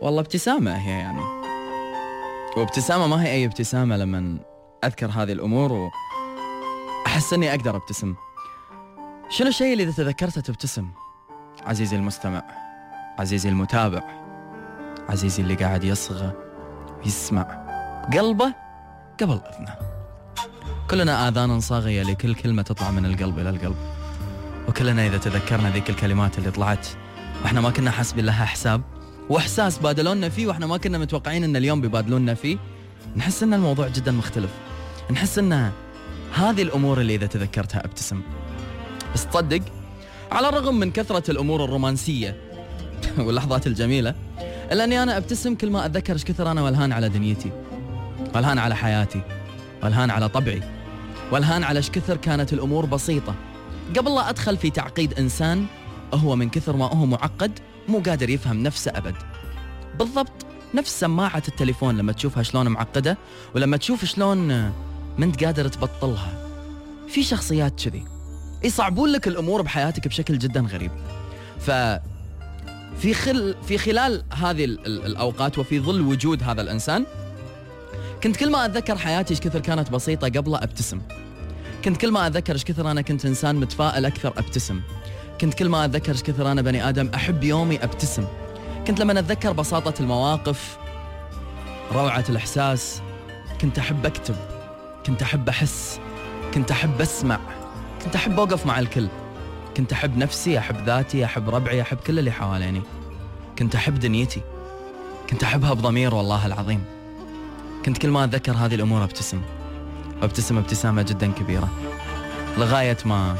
والله ابتسامة هي يعني. وابتسامة ما هي أي ابتسامة لما أذكر هذه الأمور وأحس أني أقدر أبتسم. شنو الشيء اللي إذا تذكرته تبتسم؟ عزيزي المستمع عزيزي المتابع عزيزي اللي قاعد يصغى يسمع قلبه قبل أذنه. كلنا آذان صاغية لكل كلمة تطلع من القلب إلى القلب. وكلنا إذا تذكرنا ذيك الكلمات اللي طلعت وإحنا ما كنا حاسبين لها حساب. وإحساس بادلونا فيه وإحنا ما كنا متوقعين إن اليوم بيبادلونا فيه. نحس إن الموضوع جدا مختلف. نحس إن هذه الأمور اللي إذا تذكرتها أبتسم. بس تصدق على الرغم من كثرة الأمور الرومانسية واللحظات الجميلة الا اني أنا أبتسم كل ما أتذكر إيش كثر أنا وألهان على دنيتي وألهان على حياتي وألهان على طبعي وألهان على إيش كثر كانت الأمور بسيطة. قبل لا أدخل في تعقيد إنسان هو من كثر ما هو معقد مو قادر يفهم نفسه أبد. بالضبط نفس سماعة التليفون لما تشوفها شلون معقدة ولما تشوف شلون ما أنت قادر تبطلها. في شخصيات كذي يصعبون لك الأمور بحياتك بشكل جدا غريب. ف في خل في خلال هذه ال- ال- الأوقات وفي ظل وجود هذا الإنسان كنت كل ما أتذكر حياتي كثر كانت بسيطة قبله أبتسم. كنت كل ما أتذكر إيش كثر أنا كنت إنسان متفائل أكثر أبتسم. كنت كل ما أتذكر إيش كثر أنا بني آدم أحب يومي أبتسم. كنت لما أتذكر بساطة المواقف روعة الإحساس كنت أحب أكتب كنت أحب أحس كنت أحب أسمع كنت أحب أوقف مع الكل. كنت أحب نفسي أحب ذاتي أحب ربعي أحب كل اللي حواليني. كنت أحب دنيتي. كنت أحبها بضمير والله العظيم. كنت كل ما أتذكر هذه الأمور أبتسم. وابتسم ابتسامة جدا كبيرة. لغاية ما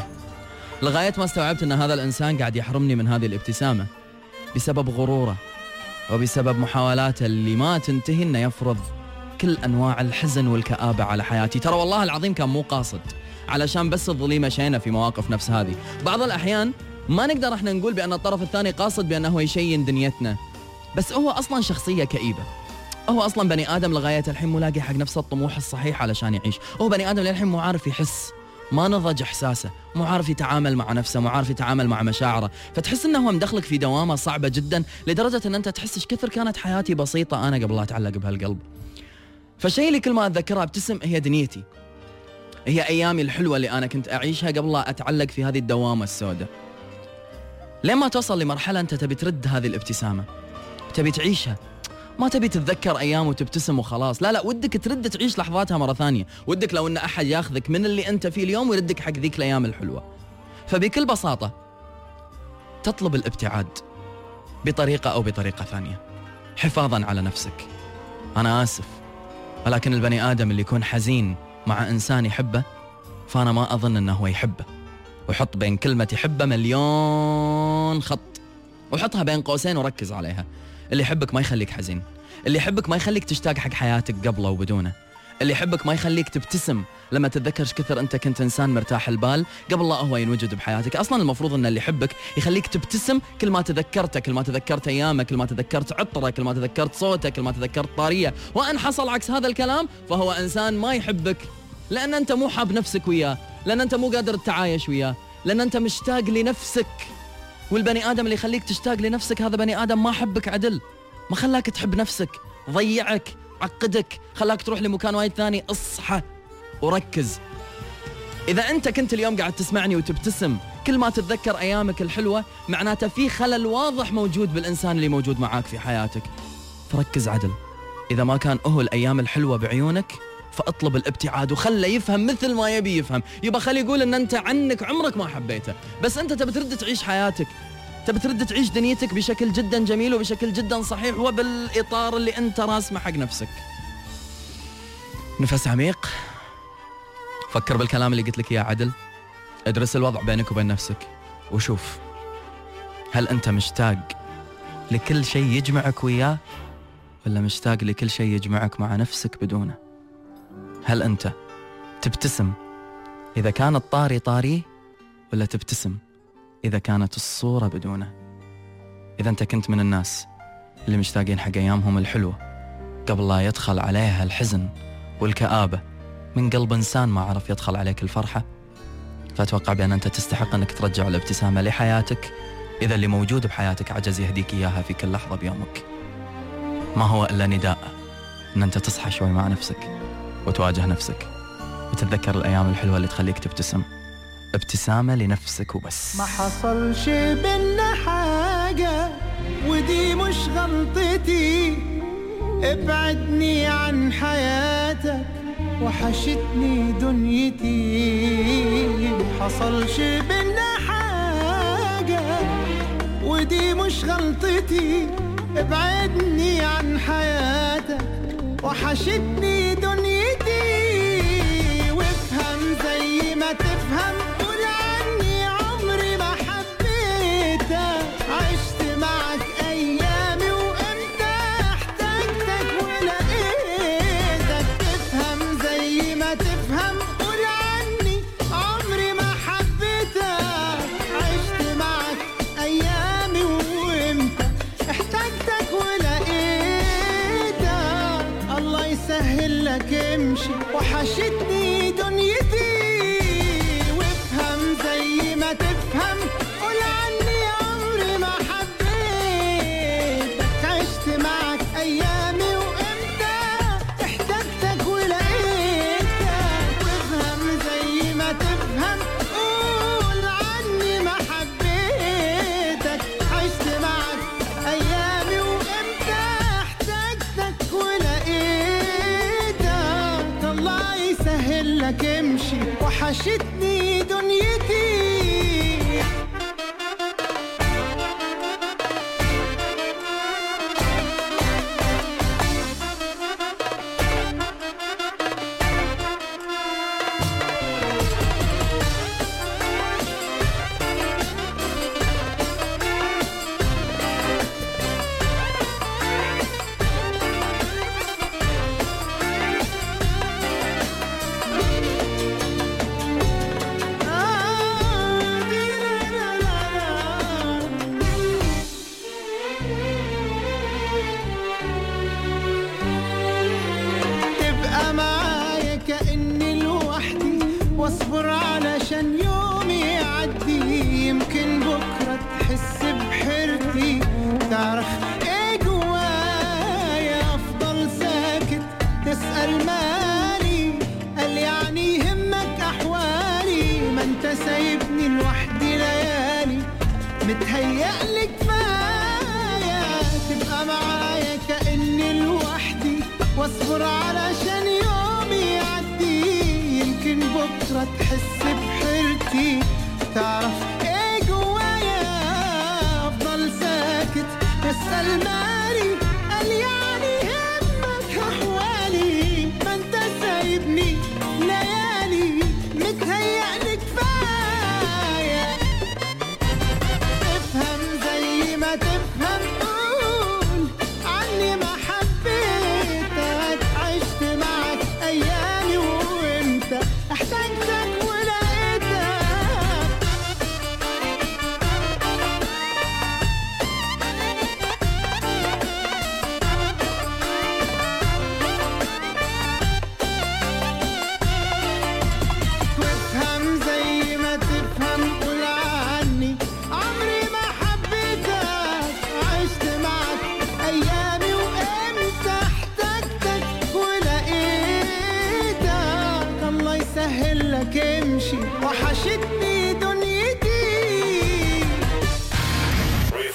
لغاية ما استوعبت أن هذا الإنسان قاعد يحرمني من هذه الابتسامة. بسبب غرورة وبسبب محاولاته اللي ما تنتهي أنه يفرض كل أنواع الحزن والكآبة على حياتي. ترى والله العظيم كان مو قاصد علشان بس تظلي مشينا في مواقف نفس هذه. بعض الأحيان ما نقدر إحنا نقول بأن الطرف الثاني قاصد بأنه يشين دنيتنا بس هو أصلا شخصية كئيبة. هو أصلا بني آدم لغاية الحين مو لاقي حق نفسه الطموح الصحيح علشان يعيش. هو بني آدم للحين مو عارف يحس ما نضج إحساسه مو عارف يتعامل مع نفسه مو عارف يتعامل مع مشاعره. فتحس إنه هو مدخلك في دوامة صعبة جدا لدرجة إن أنت تحس إيش كثر كانت حياتي بسيطة أنا قبل لا أتعلق بهالقلب. فالشيء اللي كل ما اتذكره ابتسم هي دنيتي. هي أيامي الحلوة اللي أنا كنت أعيشها قبل لا أتعلق في هذه الدوامة السوداء. لين ما توصل لمرحلة أنت تبي ترد هذه الابتسامة تبي تعيشها. ما تبي تتذكر أيام وتبتسم وخلاص. لا لا ودك ترد تعيش لحظاتها مرة ثانية. ودك لو إن أحد ياخذك من اللي أنت فيه اليوم ويردك حق ذيك الأيام الحلوة. فبكل بساطة تطلب الابتعاد بطريقة أو بطريقة ثانية. حفاظا على نفسك. أنا آسف ولكن البني آدم اللي يكون حزين مع إنسان يحبه فأنا ما أظن إنه هو يحبه. وحط بين كلمة يحبه مليون خط. وحطها بين قوسين وركز عليها. اللي يحبك ما يخليك حزين. اللي يحبك ما يخليك تشتاق حق حياتك قبله وبدونه. اللي يحبك ما يخليك تبتسم لما تتذكر كثر أنت كنت إنسان مرتاح البال قبل لا هو ينوجد بحياتك. أصلا المفروض إن اللي يحبك يخليك تبتسم كل ما تذكرته كل ما تذكرت ايامك كل ما تذكرت عطره كل ما تذكرت صوته كل ما تذكرت طارية. وإن حصل عكس هذا الكلام فهو إنسان ما يحبك لأن أنت مو حاب نفسك وياه لأن أنت مو قادر تتعايش وياه لأن أنت مشتاق لنفسك. والبني آدم اللي يخليك تشتاق لنفسك هذا بني آدم ما حبك عدل. ما خلاك تحب نفسك. ضيعك عقدك خلاك تروح لمكان وايد ثاني اصحى وركز. إذا أنت كنت اليوم قاعد تسمعني وتبتسم كل ما تتذكر أيامك الحلوة معناته في خلل واضح موجود بالإنسان اللي موجود معاك في حياتك. فركز عدل. إذا ما كان هو الأيام الحلوة بعيونك فأطلب الابتعاد وخله يفهم مثل ما يبي يفهم. يبقى خليه يقول إن أنت عنك عمرك ما حبيته. بس أنت تبي ترد تعيش حياتك. تبي ترد تعيش دنيتك بشكل جدا جميل وبشكل جدا صحيح وبالإطار اللي أنت راسمه حق نفسك. نفس عميق. فكر بالكلام اللي قلت لك إياه عدل. ادرس الوضع بينك وبين نفسك وشوف هل أنت مشتاق لكل شيء يجمعك وياه ولا مشتاق لكل شيء يجمعك مع نفسك بدونه. هل أنت تبتسم إذا كان الطاري طاريه ولا تبتسم إذا كانت الصورة بدونه؟ إذا أنت كنت من الناس اللي مشتاقين حق أيامهم الحلوة قبل لا يدخل عليها الحزن والكآبة. من قلب إنسان ما عرف يدخل عليك الفرحة. فأتوقع بأن أنت تستحق أنك ترجع الابتسامة لحياتك إذا اللي موجود بحياتك عجز يهديك إياها في كل لحظة بيومك. ما هو إلا نداء أن أنت تصحى شوي مع نفسك. وتواجه نفسك. وتتذكر الأيام الحلوة اللي تخليك تبتسم. ابتسامة لنفسك وبس. ما حصلش بينا حاجة ودي مش غلطتي. ابعدني عن حياتك وحشتني دنيتي. حصلش بينا حاجة ودي مش غلطتي. ابعدني عن حياتك وحشتني دنيتي. امشي وحشتني دنيتي. وافهم زي ما تفهم وحشتني علشان يومي يعدي يمكن بكرة تحس بحيرتي. تعرف إيه جوايا؟ أفضل ساكت تسأل مالي. قال يعني يهمك أحوالي. ما أنت سايبني لوحدي ليالي. متهيألي كفاية تبقى معايا كأني لوحدي. واصبر علشان يومي يعدي. يمكن بكرة تحس